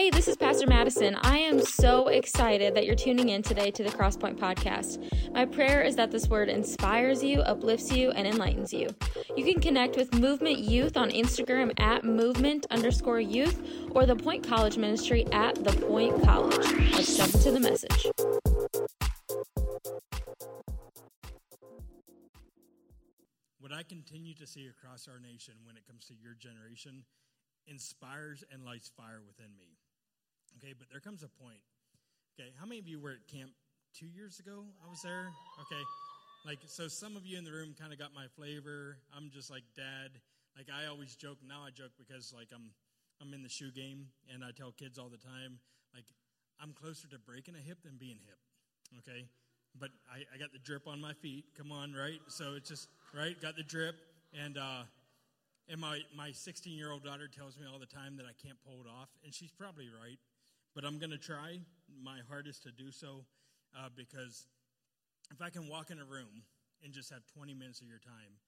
Hey, this is Pastor Madison. I am so excited that you're tuning in today to the Crosspoint Podcast. My prayer is that this word inspires you, uplifts you, and enlightens you. You can connect with Movement Youth on Instagram at movement underscore youth or the Point College Ministry at the Point College. Let's jump into the message. What I continue to see across our nation when it comes to your generation inspires and lights fire within me. Okay, but there comes a point. Okay, how many of you were at camp two years ago? I was there. Okay, like so, some of you in the room kind of got my flavor. I'm just like dad. Like I always joke. Now I joke because like I'm I'm in the shoe game, and I tell kids all the time like I'm closer to breaking a hip than being hip. Okay, but I, I got the drip on my feet. Come on, right? So it's just right. Got the drip, and uh, and my my 16 year old daughter tells me all the time that I can't pull it off, and she's probably right but I'm going to try my hardest to do so uh, because if I can walk in a room and just have 20 minutes of your time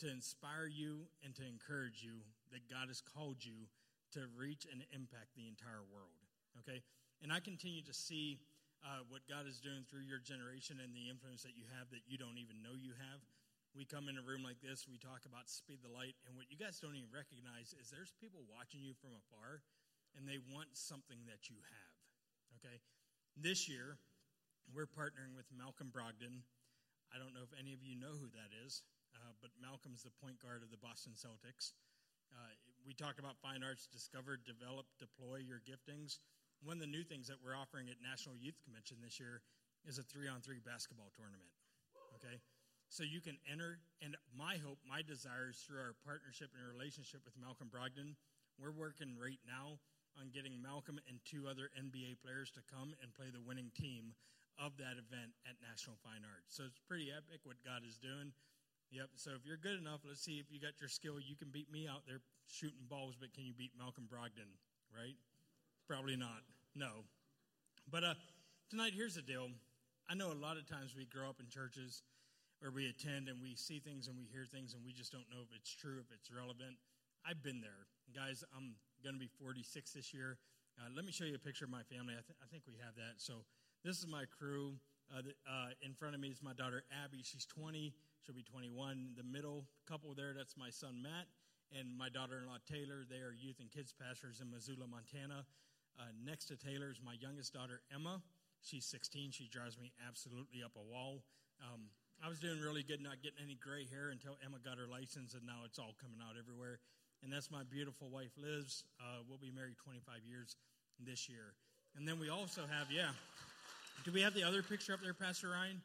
to inspire you and to encourage you that God has called you to reach and impact the entire world. Okay? And I continue to see uh, what God is doing through your generation and the influence that you have that you don't even know you have. We come in a room like this, we talk about speed the light, and what you guys don't even recognize is there's people watching you from afar and they want something that you have. Okay? This year, we're partnering with Malcolm Brogdon. I don't know if any of you know who that is, uh, but Malcolm's the point guard of the Boston Celtics. Uh, we talked about fine arts, discover, develop, deploy your giftings. One of the new things that we're offering at National Youth Convention this year is a three on three basketball tournament. Okay? So you can enter, and my hope, my desire is through our partnership and relationship with Malcolm Brogdon. We're working right now on getting Malcolm and two other NBA players to come and play the winning team of that event at National Fine Arts. So it's pretty epic what God is doing. Yep. So if you're good enough, let's see if you got your skill. You can beat me out there shooting balls, but can you beat Malcolm Brogdon? Right? Probably not. No. But uh, tonight, here's the deal. I know a lot of times we grow up in churches where we attend and we see things and we hear things and we just don't know if it's true, if it's relevant. I've been there. Guys, I'm going to be 46 this year. Uh, let me show you a picture of my family. I, th- I, think we have that. So this is my crew. Uh, the, uh, in front of me is my daughter Abby. She's 20. She'll be 21. The middle couple there, that's my son Matt and my daughter-in-law Taylor. They are youth and kids pastors in Missoula, Montana. Uh, next to Taylor is my youngest daughter Emma. She's 16. She drives me absolutely up a wall. Um, I was doing really good, not getting any gray hair until Emma got her license, and now it's all coming out everywhere and that's my beautiful wife, Liz. Uh, we'll be married 25 years this year. And then we also have, yeah. Do we have the other picture up there, Pastor Ryan?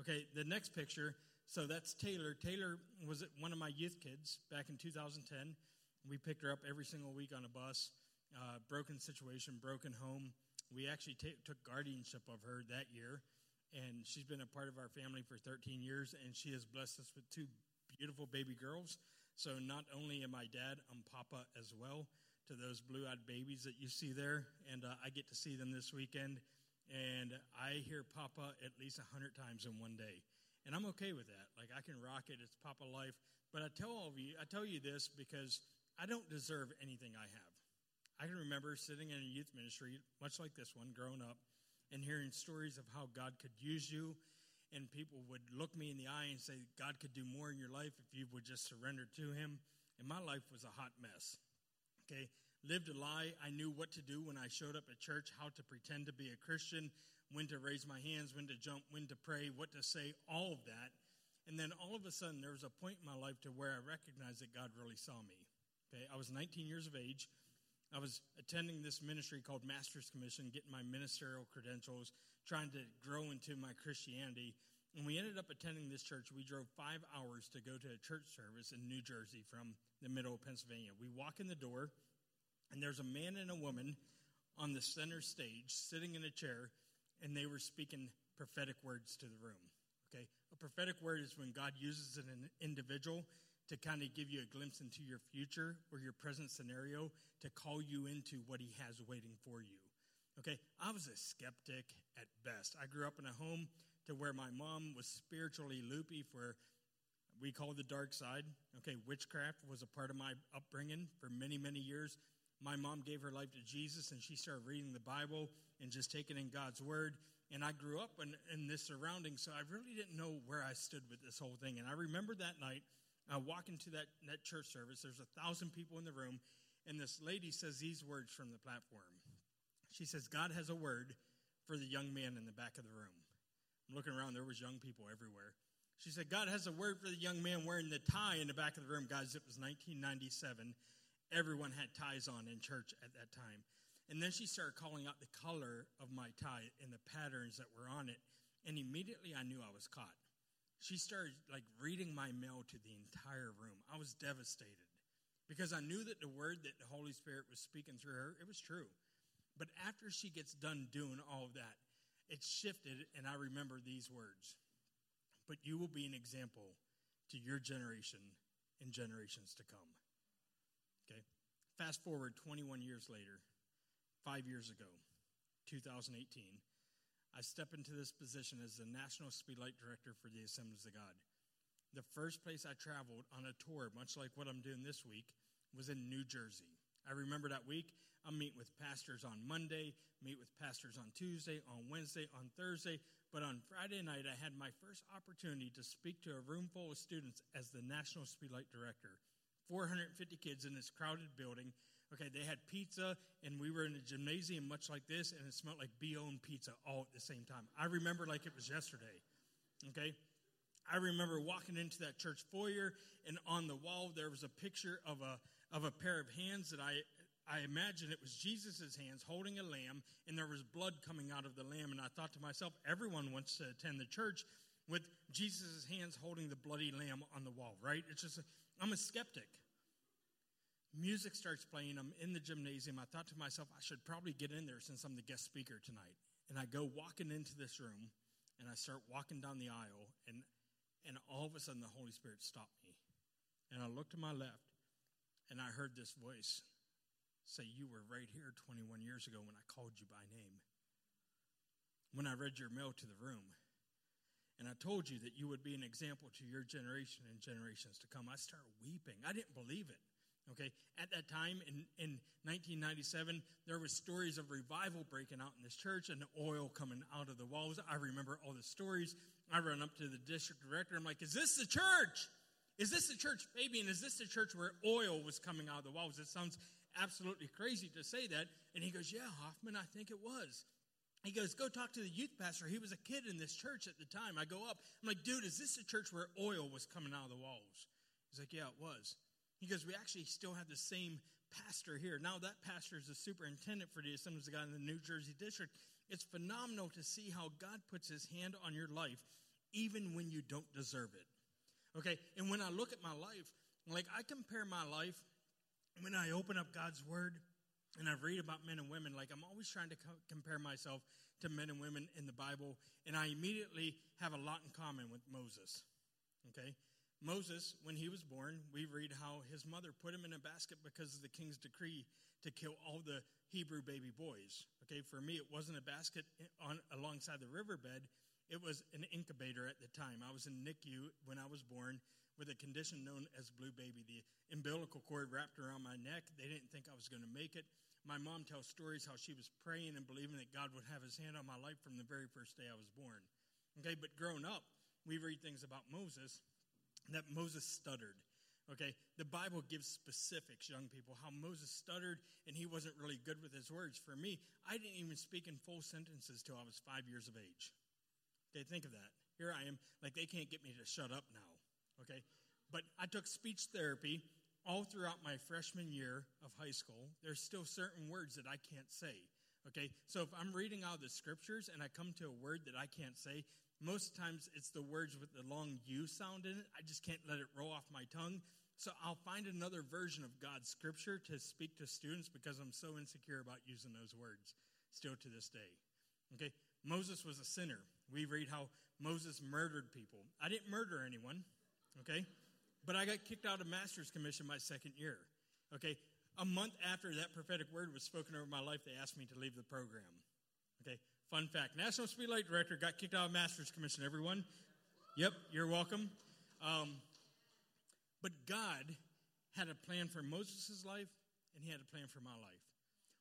Okay, the next picture. So that's Taylor. Taylor was one of my youth kids back in 2010. We picked her up every single week on a bus. Uh, broken situation, broken home. We actually t- took guardianship of her that year, and she's been a part of our family for 13 years, and she has blessed us with two beautiful baby girls. So not only am I dad, I'm papa as well to those blue eyed babies that you see there. And uh, I get to see them this weekend. And I hear papa at least a hundred times in one day. And I'm okay with that. Like I can rock it. It's papa life. But I tell all of you, I tell you this because I don't deserve anything I have. I can remember sitting in a youth ministry, much like this one, growing up, and hearing stories of how God could use you and people would look me in the eye and say, God could do more in your life if you would just surrender to Him. And my life was a hot mess. Okay, lived a lie. I knew what to do when I showed up at church, how to pretend to be a Christian, when to raise my hands, when to jump, when to pray, what to say, all of that. And then all of a sudden, there was a point in my life to where I recognized that God really saw me. Okay, I was 19 years of age. I was attending this ministry called Master's Commission, getting my ministerial credentials, trying to grow into my Christianity. And we ended up attending this church. We drove five hours to go to a church service in New Jersey from the middle of Pennsylvania. We walk in the door, and there's a man and a woman on the center stage sitting in a chair, and they were speaking prophetic words to the room. Okay? A prophetic word is when God uses an individual to kind of give you a glimpse into your future or your present scenario to call you into what he has waiting for you. Okay, I was a skeptic at best. I grew up in a home to where my mom was spiritually loopy for we call the dark side. Okay, witchcraft was a part of my upbringing for many, many years. my mom gave her life to Jesus and she started reading the Bible and just taking in God's word. And I grew up in, in this surrounding, so I really didn't know where I stood with this whole thing. And I remember that night, I walk into that, that church service. There's a thousand people in the room, and this lady says these words from the platform. She says, God has a word for the young man in the back of the room. I'm looking around, there was young people everywhere. She said, God has a word for the young man wearing the tie in the back of the room. Guys, it was 1997. Everyone had ties on in church at that time. And then she started calling out the color of my tie and the patterns that were on it. And immediately I knew I was caught. She started like reading my mail to the entire room. I was devastated because I knew that the word that the Holy Spirit was speaking through her, it was true. But after she gets done doing all of that, it shifted, and I remember these words. But you will be an example to your generation and generations to come. Okay? Fast forward 21 years later, five years ago, 2018, I step into this position as the National Speedlight Director for the Assemblies of God. The first place I traveled on a tour, much like what I'm doing this week, was in New Jersey. I remember that week, I'm meeting with pastors on Monday, meet with pastors on Tuesday, on Wednesday, on Thursday. But on Friday night, I had my first opportunity to speak to a room full of students as the National Speedlight Director. 450 kids in this crowded building Okay, they had pizza, and we were in a gymnasium much like this, and it smelled like Beyond pizza all at the same time. I remember like it was yesterday. Okay, I remember walking into that church foyer, and on the wall there was a picture of a of a pair of hands that I I imagine it was Jesus' hands holding a lamb, and there was blood coming out of the lamb. And I thought to myself, everyone wants to attend the church with Jesus' hands holding the bloody lamb on the wall, right? It's just, I'm a skeptic. Music starts playing. I'm in the gymnasium. I thought to myself, I should probably get in there since I'm the guest speaker tonight. And I go walking into this room and I start walking down the aisle, and, and all of a sudden the Holy Spirit stopped me. And I looked to my left and I heard this voice say, You were right here 21 years ago when I called you by name. When I read your mail to the room. And I told you that you would be an example to your generation and generations to come. I started weeping. I didn't believe it. Okay, at that time in, in 1997, there was stories of revival breaking out in this church and oil coming out of the walls. I remember all the stories. I run up to the district director. I'm like, "Is this the church? Is this the church, Fabian? Is this the church where oil was coming out of the walls?" It sounds absolutely crazy to say that. And he goes, "Yeah, Hoffman, I think it was." He goes, Go talk to the youth pastor. He was a kid in this church at the time. I go up. I'm like, Dude, is this the church where oil was coming out of the walls? He's like, Yeah, it was. He goes, We actually still have the same pastor here. Now, that pastor is the superintendent for the Assemblies of God in the New Jersey district. It's phenomenal to see how God puts his hand on your life even when you don't deserve it. Okay, and when I look at my life, like I compare my life when I open up God's word and I read about men and women, like I'm always trying to co- compare myself to men and women in the Bible, and I immediately have a lot in common with Moses. Okay? Moses, when he was born, we read how his mother put him in a basket because of the king's decree to kill all the Hebrew baby boys. Okay, for me, it wasn't a basket on alongside the riverbed. It was an incubator at the time. I was in NICU when I was born with a condition known as blue baby. The umbilical cord wrapped around my neck. They didn't think I was going to make it. My mom tells stories how she was praying and believing that God would have his hand on my life from the very first day I was born. Okay, but growing up, we read things about Moses that Moses stuttered. Okay, the Bible gives specifics, young people, how Moses stuttered and he wasn't really good with his words. For me, I didn't even speak in full sentences till I was five years of age. Okay, think of that. Here I am, like they can't get me to shut up now. Okay, but I took speech therapy all throughout my freshman year of high school. There's still certain words that I can't say. Okay, so if I'm reading out the scriptures and I come to a word that I can't say, most times it's the words with the long U sound in it. I just can't let it roll off my tongue. So I'll find another version of God's scripture to speak to students because I'm so insecure about using those words still to this day. Okay? Moses was a sinner. We read how Moses murdered people. I didn't murder anyone, okay? But I got kicked out of master's commission my second year. Okay? A month after that prophetic word was spoken over my life, they asked me to leave the program. Okay? Fun fact National Speedlight Director got kicked out of Masters Commission, everyone. Yep, you're welcome. Um, but God had a plan for Moses' life, and He had a plan for my life.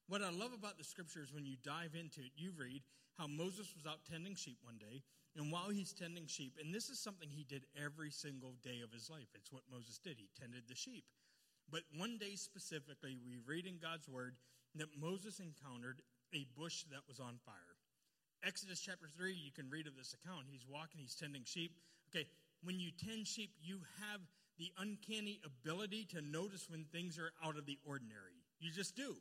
What I love about the scripture is when you dive into it, you read how Moses was out tending sheep one day, and while he's tending sheep, and this is something he did every single day of his life, it's what Moses did. He tended the sheep. But one day specifically, we read in God's word that Moses encountered a bush that was on fire. Exodus chapter 3, you can read of this account. He's walking, he's tending sheep. Okay, when you tend sheep, you have the uncanny ability to notice when things are out of the ordinary. You just do.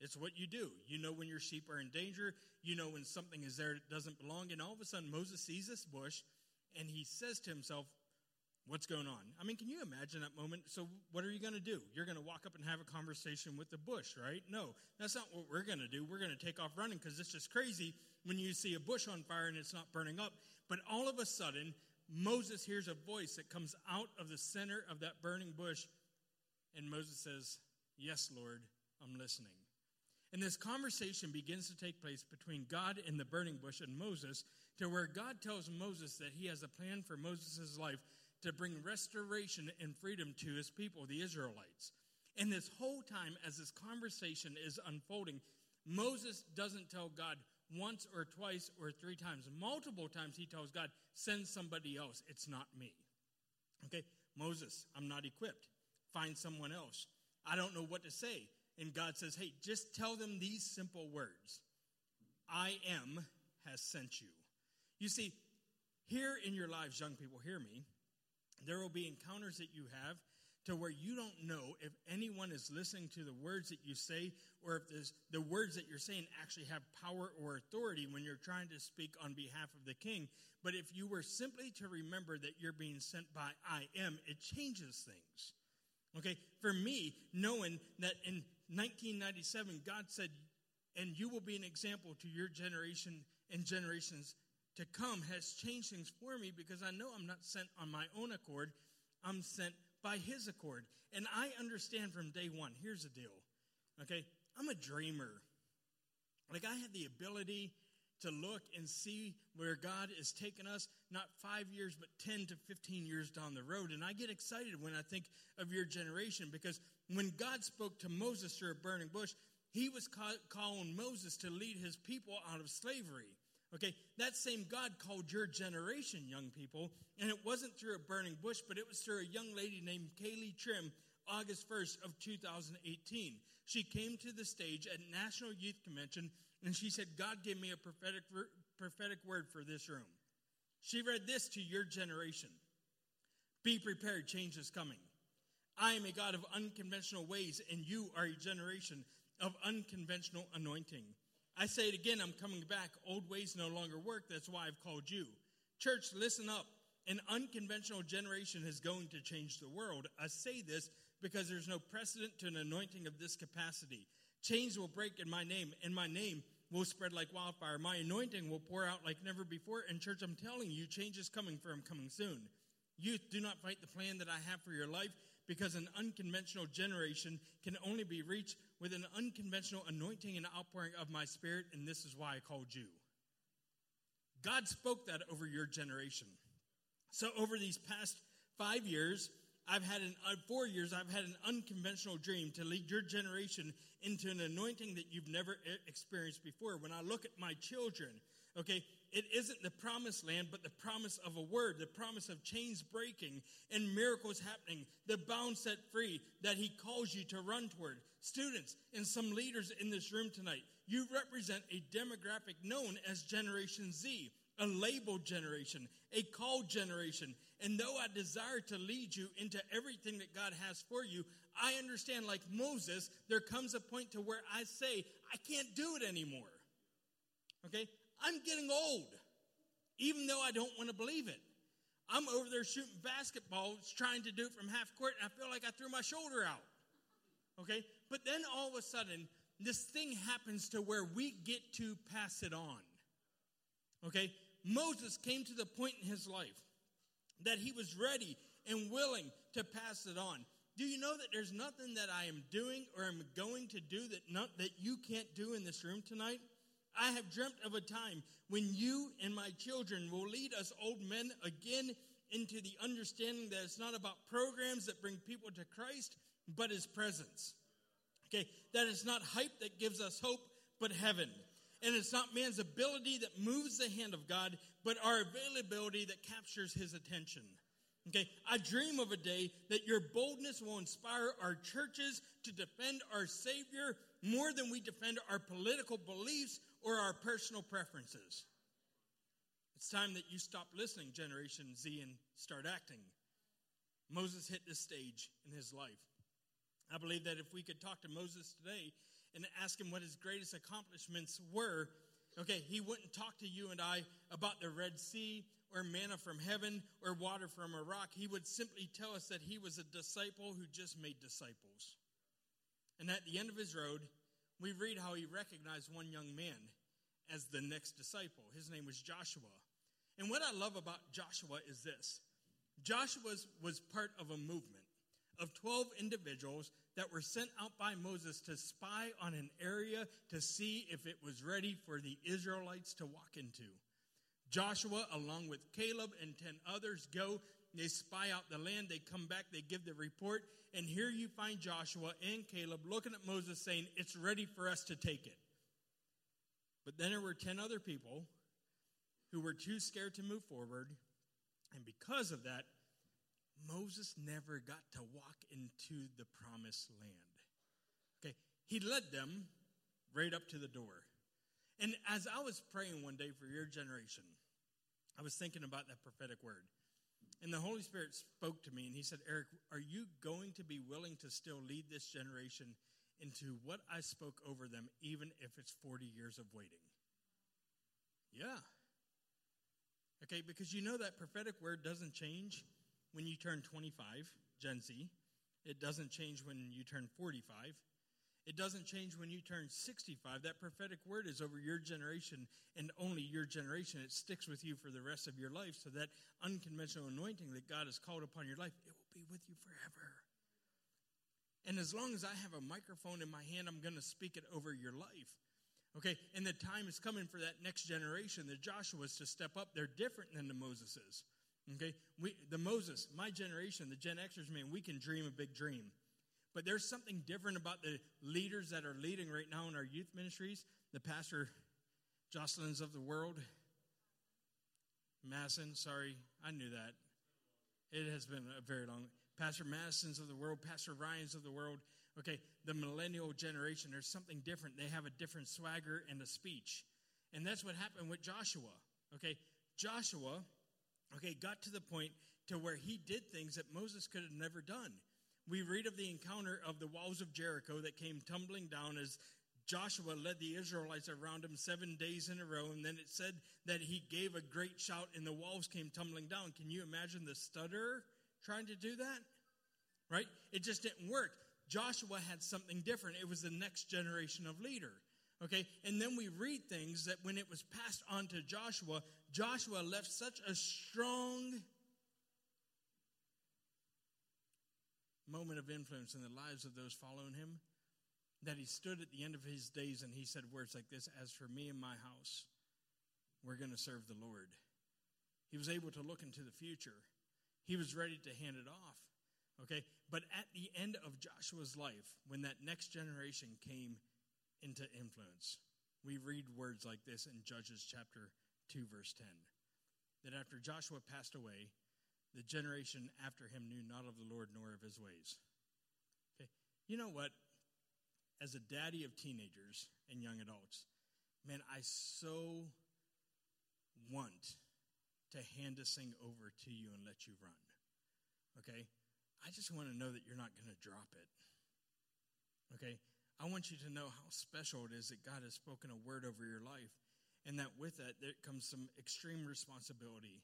It's what you do. You know when your sheep are in danger. You know when something is there that doesn't belong. And all of a sudden, Moses sees this bush and he says to himself, What's going on? I mean, can you imagine that moment? So, what are you going to do? You're going to walk up and have a conversation with the bush, right? No, that's not what we're going to do. We're going to take off running because it's just crazy when you see a bush on fire and it's not burning up. But all of a sudden, Moses hears a voice that comes out of the center of that burning bush. And Moses says, Yes, Lord, I'm listening. And this conversation begins to take place between God and the burning bush and Moses, to where God tells Moses that he has a plan for Moses' life to bring restoration and freedom to his people, the Israelites. And this whole time, as this conversation is unfolding, Moses doesn't tell God once or twice or three times. Multiple times he tells God, send somebody else. It's not me. Okay, Moses, I'm not equipped. Find someone else. I don't know what to say. And God says, hey, just tell them these simple words I am has sent you. You see, here in your lives, young people, hear me. There will be encounters that you have to where you don't know if anyone is listening to the words that you say or if the words that you're saying actually have power or authority when you're trying to speak on behalf of the king. But if you were simply to remember that you're being sent by I am, it changes things. Okay, for me, knowing that in 1997, God said, and you will be an example to your generation and generations to come, has changed things for me because I know I'm not sent on my own accord. I'm sent by His accord. And I understand from day one here's the deal. Okay, I'm a dreamer. Like, I have the ability to look and see where God is taking us, not five years, but 10 to 15 years down the road. And I get excited when I think of your generation because when God spoke to Moses through a burning bush, he was calling Moses to lead his people out of slavery. Okay, that same God called your generation, young people, and it wasn't through a burning bush, but it was through a young lady named Kaylee Trim, August 1st of 2018. She came to the stage at National Youth Convention and she said, God gave me a prophetic, prophetic word for this room. She read this to your generation Be prepared, change is coming. I am a God of unconventional ways, and you are a generation of unconventional anointing. I say it again, I'm coming back. Old ways no longer work. That's why I've called you. Church, listen up. An unconventional generation is going to change the world. I say this because there's no precedent to an anointing of this capacity. Chains will break in my name, and my name will spread like wildfire. My anointing will pour out like never before. And, church, I'm telling you, change is coming for I'm coming soon. Youth, do not fight the plan that I have for your life because an unconventional generation can only be reached with an unconventional anointing and outpouring of my spirit, and this is why I called you. God spoke that over your generation. So, over these past five years, I've had an uh, four years. I've had an unconventional dream to lead your generation into an anointing that you've never experienced before. When I look at my children, okay, it isn't the promised land, but the promise of a word, the promise of chains breaking and miracles happening, the bound set free that He calls you to run toward. Students and some leaders in this room tonight, you represent a demographic known as Generation Z a labeled generation, a called generation. And though I desire to lead you into everything that God has for you, I understand, like Moses, there comes a point to where I say, I can't do it anymore. Okay? I'm getting old, even though I don't want to believe it. I'm over there shooting basketballs, trying to do it from half court, and I feel like I threw my shoulder out. Okay? But then all of a sudden, this thing happens to where we get to pass it on. Okay? Moses came to the point in his life that he was ready and willing to pass it on. Do you know that there's nothing that I am doing or am going to do that not, that you can't do in this room tonight? I have dreamt of a time when you and my children will lead us old men again into the understanding that it's not about programs that bring people to Christ, but his presence. Okay, that is not hype that gives us hope, but heaven. And it's not man's ability that moves the hand of God, but our availability that captures his attention. Okay, I dream of a day that your boldness will inspire our churches to defend our Savior more than we defend our political beliefs or our personal preferences. It's time that you stop listening, Generation Z, and start acting. Moses hit this stage in his life. I believe that if we could talk to Moses today and ask him what his greatest accomplishments were, okay, he wouldn't talk to you and I about the Red Sea or manna from heaven or water from a rock. He would simply tell us that he was a disciple who just made disciples. And at the end of his road, we read how he recognized one young man as the next disciple. His name was Joshua. And what I love about Joshua is this Joshua was part of a movement of 12 individuals that were sent out by Moses to spy on an area to see if it was ready for the Israelites to walk into. Joshua, along with Caleb and 10 others, go. They spy out the land. They come back. They give the report. And here you find Joshua and Caleb looking at Moses saying, It's ready for us to take it. But then there were 10 other people who were too scared to move forward. And because of that, Moses never got to walk into the promised land. Okay, he led them right up to the door. And as I was praying one day for your generation, I was thinking about that prophetic word. And the Holy Spirit spoke to me and he said, Eric, are you going to be willing to still lead this generation into what I spoke over them, even if it's 40 years of waiting? Yeah. Okay, because you know that prophetic word doesn't change when you turn 25, Gen Z. It doesn't change when you turn 45. It doesn't change when you turn 65. That prophetic word is over your generation and only your generation. It sticks with you for the rest of your life. So that unconventional anointing that God has called upon your life, it will be with you forever. And as long as I have a microphone in my hand, I'm going to speak it over your life. Okay, and the time is coming for that next generation, the Joshuas, to step up. They're different than the Moseses. Okay, we, the Moses, my generation, the Gen Xers, man, we can dream a big dream. But there's something different about the leaders that are leading right now in our youth ministries. The pastor Jocelyn's of the world. Madison, sorry, I knew that. It has been a very long. Pastor Madison's of the world, Pastor Ryan's of the world. Okay, the millennial generation, there's something different. They have a different swagger and a speech. And that's what happened with Joshua. Okay, Joshua okay, got to the point to where he did things that Moses could have never done. We read of the encounter of the walls of Jericho that came tumbling down as Joshua led the Israelites around him seven days in a row, and then it said that he gave a great shout and the walls came tumbling down. Can you imagine the stutterer trying to do that? Right? It just didn't work. Joshua had something different. It was the next generation of leader. Okay, and then we read things that when it was passed on to Joshua, Joshua left such a strong moment of influence in the lives of those following him that he stood at the end of his days and he said words like this As for me and my house, we're going to serve the Lord. He was able to look into the future, he was ready to hand it off. Okay, but at the end of Joshua's life, when that next generation came into influence, we read words like this in Judges chapter 2, verse 10. That after Joshua passed away, the generation after him knew not of the Lord nor of his ways. Okay, you know what? As a daddy of teenagers and young adults, man, I so want to hand this thing over to you and let you run. Okay? I just want to know that you're not going to drop it. Okay? I want you to know how special it is that God has spoken a word over your life and that with that, there comes some extreme responsibility.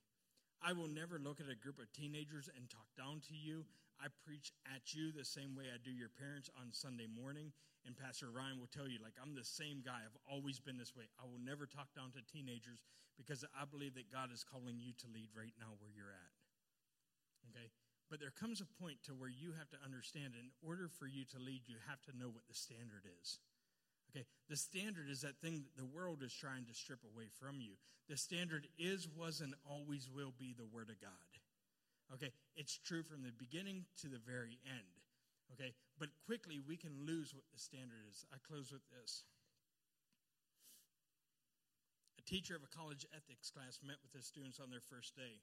I will never look at a group of teenagers and talk down to you. I preach at you the same way I do your parents on Sunday morning. And Pastor Ryan will tell you, like, I'm the same guy. I've always been this way. I will never talk down to teenagers because I believe that God is calling you to lead right now where you're at. Okay? But there comes a point to where you have to understand in order for you to lead, you have to know what the standard is. Okay, the standard is that thing that the world is trying to strip away from you. The standard is, was, and always will be the Word of God. Okay, it's true from the beginning to the very end. Okay, but quickly we can lose what the standard is. I close with this. A teacher of a college ethics class met with his students on their first day.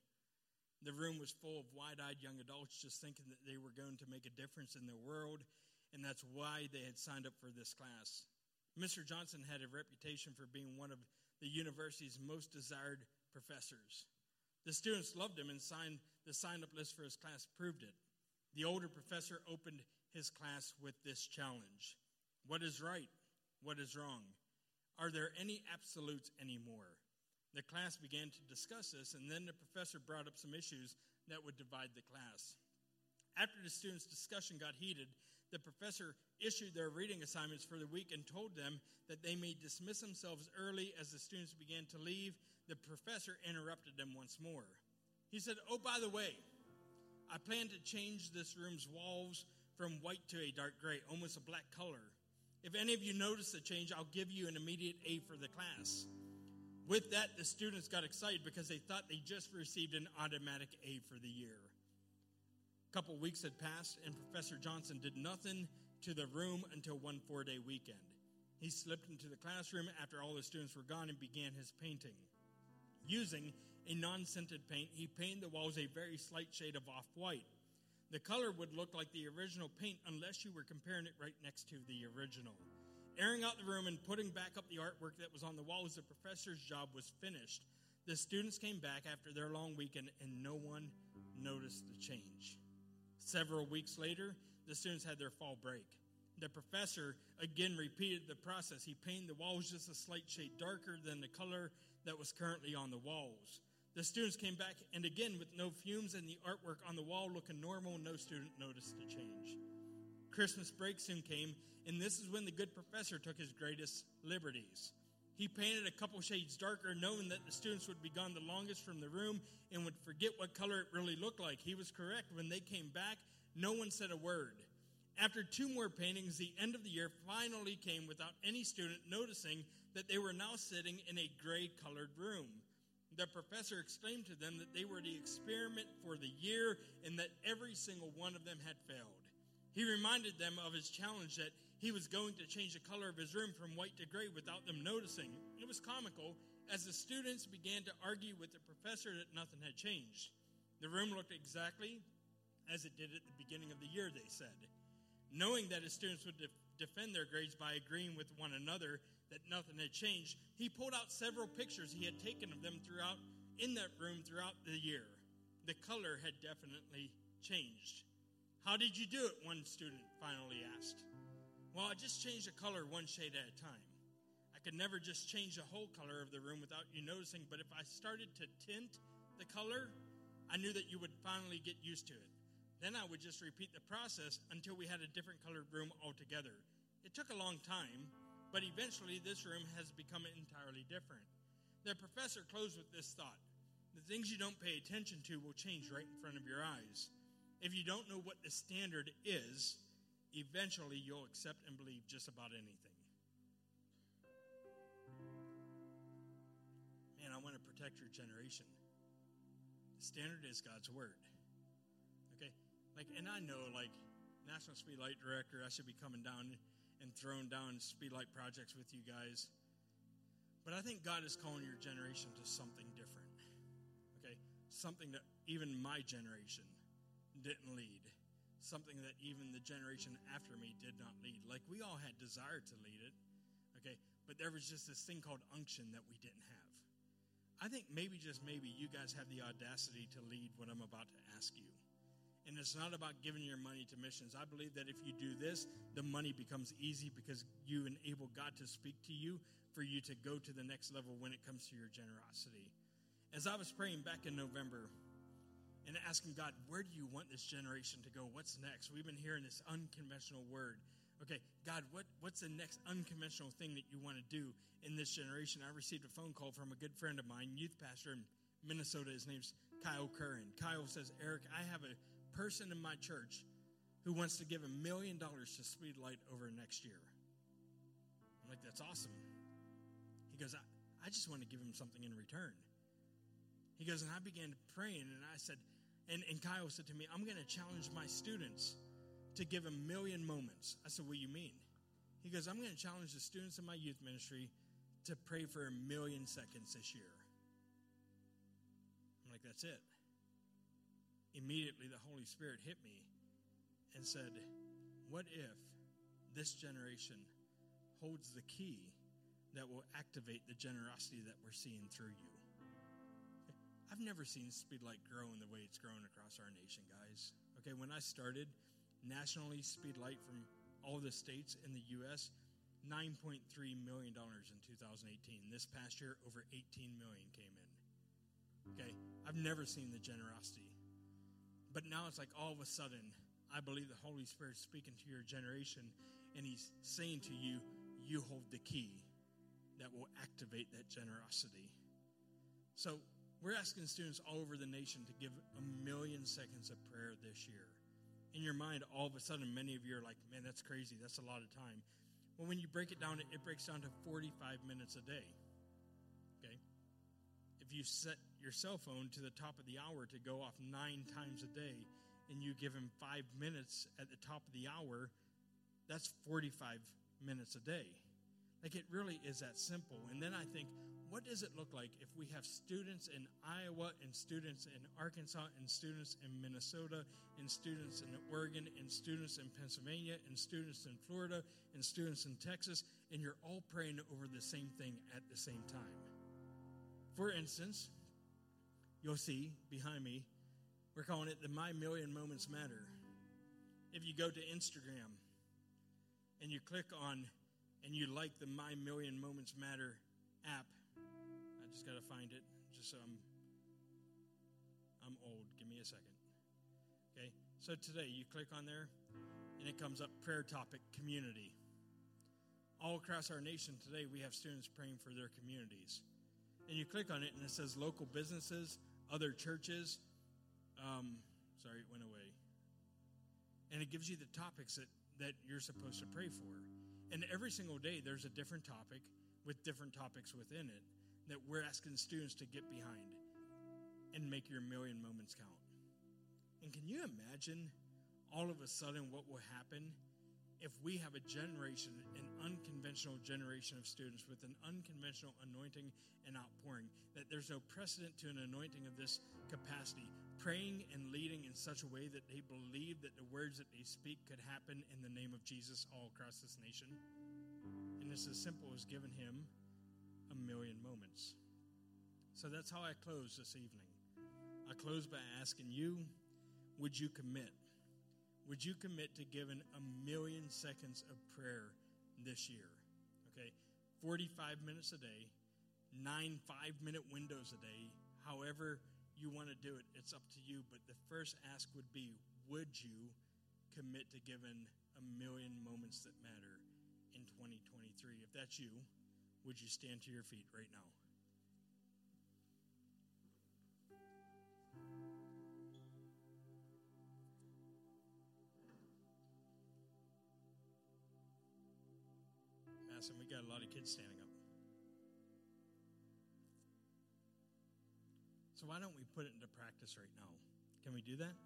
The room was full of wide eyed young adults just thinking that they were going to make a difference in their world, and that's why they had signed up for this class. Mr. Johnson had a reputation for being one of the university's most desired professors. The students loved him, and signed, the sign up list for his class proved it. The older professor opened his class with this challenge What is right? What is wrong? Are there any absolutes anymore? The class began to discuss this, and then the professor brought up some issues that would divide the class. After the students' discussion got heated, the professor issued their reading assignments for the week and told them that they may dismiss themselves early as the students began to leave. The professor interrupted them once more. He said, Oh, by the way, I plan to change this room's walls from white to a dark gray, almost a black color. If any of you notice the change, I'll give you an immediate A for the class. With that, the students got excited because they thought they just received an automatic A for the year. A couple weeks had passed, and Professor Johnson did nothing to the room until one four day weekend. He slipped into the classroom after all the students were gone and began his painting. Using a non scented paint, he painted the walls a very slight shade of off white. The color would look like the original paint unless you were comparing it right next to the original. Airing out the room and putting back up the artwork that was on the walls, the professor's job was finished. The students came back after their long weekend and no one noticed the change. Several weeks later, the students had their fall break. The professor again repeated the process. He painted the walls just a slight shade darker than the color that was currently on the walls. The students came back, and again, with no fumes and the artwork on the wall looking normal, no student noticed the change. Christmas break soon came, and this is when the good professor took his greatest liberties. He painted a couple shades darker, knowing that the students would be gone the longest from the room and would forget what color it really looked like. He was correct. When they came back, no one said a word. After two more paintings, the end of the year finally came without any student noticing that they were now sitting in a gray colored room. The professor explained to them that they were the experiment for the year and that every single one of them had failed. He reminded them of his challenge that he was going to change the color of his room from white to gray without them noticing. It was comical as the students began to argue with the professor that nothing had changed. The room looked exactly as it did at the beginning of the year, they said. Knowing that his students would def- defend their grades by agreeing with one another that nothing had changed, he pulled out several pictures he had taken of them throughout in that room throughout the year. The color had definitely changed. How did you do it? One student finally asked. Well, I just changed the color one shade at a time. I could never just change the whole color of the room without you noticing, but if I started to tint the color, I knew that you would finally get used to it. Then I would just repeat the process until we had a different colored room altogether. It took a long time, but eventually this room has become entirely different. The professor closed with this thought The things you don't pay attention to will change right in front of your eyes. If you don't know what the standard is, eventually you'll accept and believe just about anything. Man, I want to protect your generation. The standard is God's Word. Okay? Like, and I know, like, National Speedlight Director, I should be coming down and throwing down speedlight projects with you guys. But I think God is calling your generation to something different. Okay? Something that even my generation didn't lead. Something that even the generation after me did not lead. Like we all had desire to lead it. Okay? But there was just this thing called unction that we didn't have. I think maybe, just maybe, you guys have the audacity to lead what I'm about to ask you. And it's not about giving your money to missions. I believe that if you do this, the money becomes easy because you enable God to speak to you for you to go to the next level when it comes to your generosity. As I was praying back in November and asking God, where do you want this generation to go? What's next? We've been hearing this unconventional word. Okay, God, what, what's the next unconventional thing that you want to do in this generation? I received a phone call from a good friend of mine, youth pastor in Minnesota. His name's Kyle Curran. Kyle says, Eric, I have a person in my church who wants to give a million dollars to Speedlight over next year. I'm like, that's awesome. He goes, I, I just want to give him something in return. He goes, and I began praying, and I said, and, and Kyle said to me, I'm going to challenge my students to give a million moments. I said, What do you mean? He goes, I'm going to challenge the students in my youth ministry to pray for a million seconds this year. I'm like, That's it. Immediately, the Holy Spirit hit me and said, What if this generation holds the key that will activate the generosity that we're seeing through you? I've never seen Speedlight grow in the way it's our nation, guys. Okay, when I started nationally, Speedlight from all the states in the U.S., $9.3 million in 2018. This past year, over 18 million came in. Okay, I've never seen the generosity. But now it's like all of a sudden, I believe the Holy Spirit's speaking to your generation, and He's saying to you, You hold the key that will activate that generosity. So, we're asking students all over the nation to give a million seconds of prayer this year. In your mind, all of a sudden, many of you are like, man, that's crazy. That's a lot of time. Well, when you break it down, it breaks down to 45 minutes a day. Okay? If you set your cell phone to the top of the hour to go off nine times a day, and you give him five minutes at the top of the hour, that's 45 minutes a day. Like it really is that simple. And then I think, what does it look like if we have students in Iowa and students in Arkansas and students in Minnesota and students in Oregon and students in Pennsylvania and students in Florida and students in Texas and you're all praying over the same thing at the same time? For instance, you'll see behind me, we're calling it the My Million Moments Matter. If you go to Instagram and you click on and you like the My Million Moments Matter app, just got to find it. Just so I'm I'm old. Give me a second. Okay. So today you click on there and it comes up prayer topic community. All across our nation today we have students praying for their communities. And you click on it and it says local businesses, other churches. Um, sorry, it went away. And it gives you the topics that, that you're supposed to pray for. And every single day there's a different topic with different topics within it that we're asking students to get behind and make your million moments count. And can you imagine all of a sudden what will happen if we have a generation, an unconventional generation of students with an unconventional anointing and outpouring, that there's no precedent to an anointing of this capacity, praying and leading in such a way that they believe that the words that they speak could happen in the name of Jesus all across this nation? And it's as simple as giving him a million moments. So that's how I close this evening. I close by asking you would you commit? Would you commit to giving a million seconds of prayer this year? Okay, 45 minutes a day, nine five minute windows a day, however you want to do it, it's up to you. But the first ask would be would you commit to giving a million moments that matter in 2023? If that's you, would you stand to your feet right now? Madison, we got a lot of kids standing up. So why don't we put it into practice right now? Can we do that?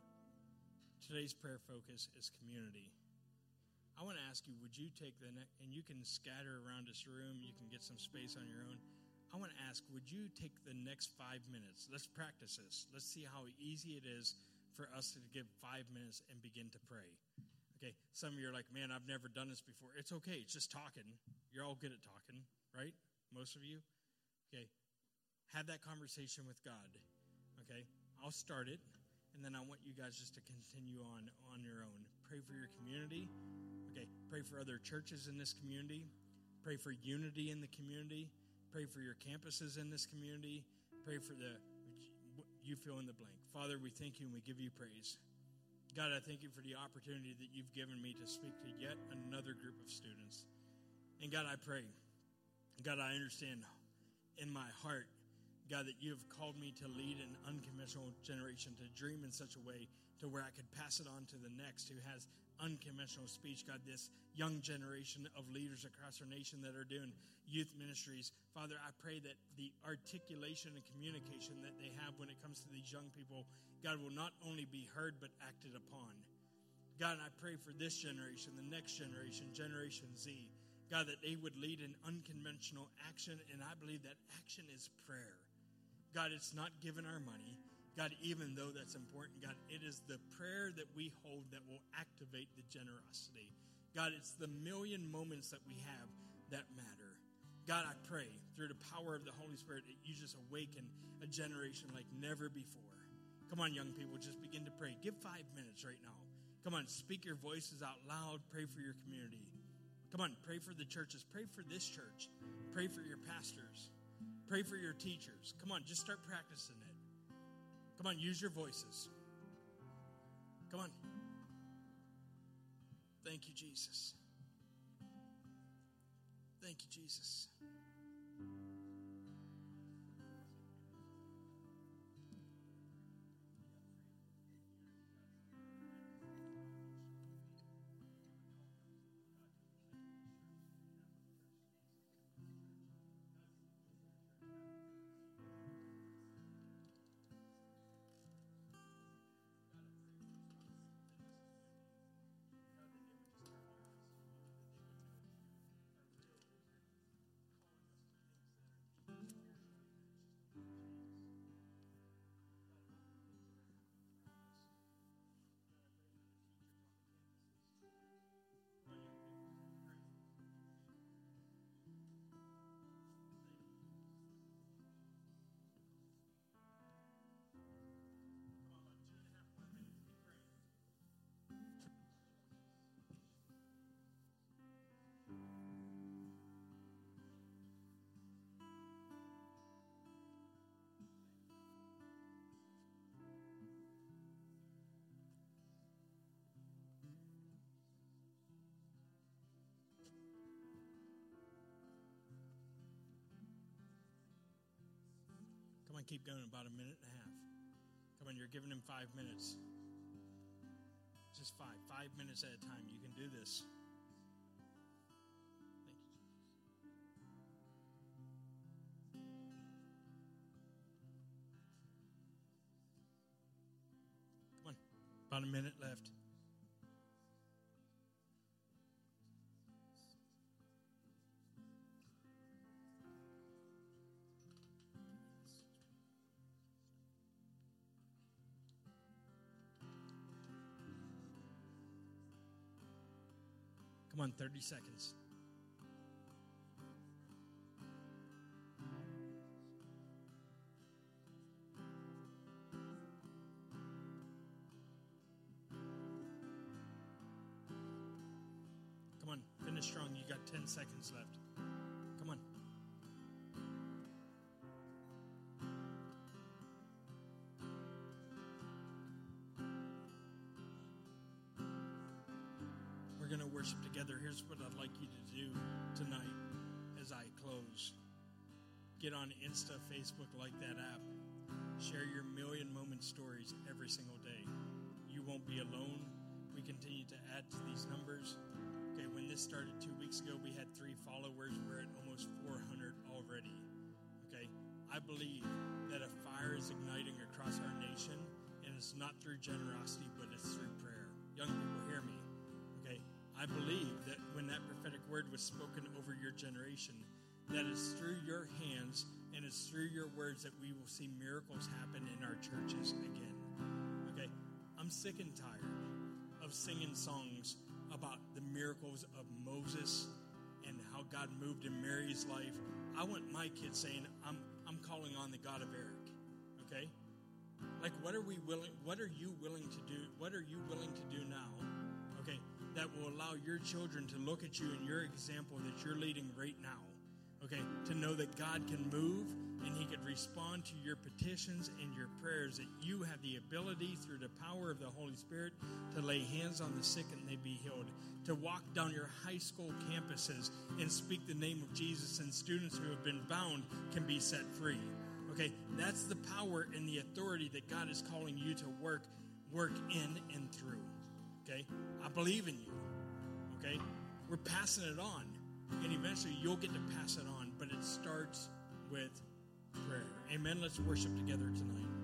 Today's prayer focus is community. I want to ask you, would you take the, ne- and you can scatter around this room, you can get some space on your own. I want to ask, would you take the next five minutes? Let's practice this. Let's see how easy it is for us to give five minutes and begin to pray. Okay, some of you are like, man, I've never done this before. It's okay, it's just talking. You're all good at talking, right? Most of you. Okay, have that conversation with God. Okay, I'll start it, and then I want you guys just to continue on on your own. Pray for your community. Pray for other churches in this community. Pray for unity in the community. Pray for your campuses in this community. Pray for the, you fill in the blank. Father, we thank you and we give you praise. God, I thank you for the opportunity that you've given me to speak to yet another group of students. And God, I pray, God, I understand in my heart, God, that you have called me to lead an unconventional generation, to dream in such a way to where I could pass it on to the next who has unconventional speech, God, this young generation of leaders across our nation that are doing youth ministries. Father, I pray that the articulation and communication that they have when it comes to these young people, God, will not only be heard but acted upon. God, I pray for this generation, the next generation, Generation Z. God, that they would lead an unconventional action, and I believe that action is prayer. God, it's not giving our money. God, even though that's important, God, it is the prayer that we hold that will activate the generosity. God, it's the million moments that we have that matter. God, I pray through the power of the Holy Spirit that you just awaken a generation like never before. Come on, young people, just begin to pray. Give five minutes right now. Come on, speak your voices out loud. Pray for your community. Come on, pray for the churches. Pray for this church. Pray for your pastors. Pray for your teachers. Come on, just start practicing it. Come on, use your voices. Come on. Thank you, Jesus. Thank you, Jesus. On, keep going about a minute and a half. Come on, you're giving him five minutes. Just five, five minutes at a time. You can do this. Come on, about a minute Come on, 30 seconds. Going to worship together. Here's what I'd like you to do tonight as I close get on Insta, Facebook, like that app. Share your million moment stories every single day. You won't be alone. We continue to add to these numbers. Okay, when this started two weeks ago, we had three followers. We're at almost 400 already. Okay, I believe that a fire is igniting across our nation, and it's not through generosity, but it's through prayer. Believe that when that prophetic word was spoken over your generation, that it's through your hands and it's through your words that we will see miracles happen in our churches again. Okay, I'm sick and tired of singing songs about the miracles of Moses and how God moved in Mary's life. I want my kids saying, I'm, I'm calling on the God of Eric. Okay? Like, what are we willing, what are you willing to do? What are you willing to do now? That will allow your children to look at you and your example that you're leading right now. Okay, to know that God can move and He could respond to your petitions and your prayers, that you have the ability through the power of the Holy Spirit to lay hands on the sick and they be healed, to walk down your high school campuses and speak the name of Jesus, and students who have been bound can be set free. Okay, that's the power and the authority that God is calling you to work work in and through. Okay? I believe in you. Okay? We're passing it on. And eventually you'll get to pass it on, but it starts with prayer. Amen. Let's worship together tonight.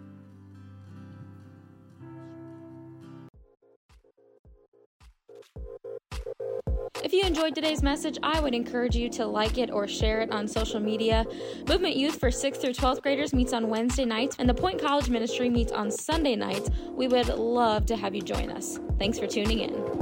Enjoyed today's message, I would encourage you to like it or share it on social media. Movement Youth for 6th through 12th graders meets on Wednesday nights, and the Point College Ministry meets on Sunday nights. We would love to have you join us. Thanks for tuning in.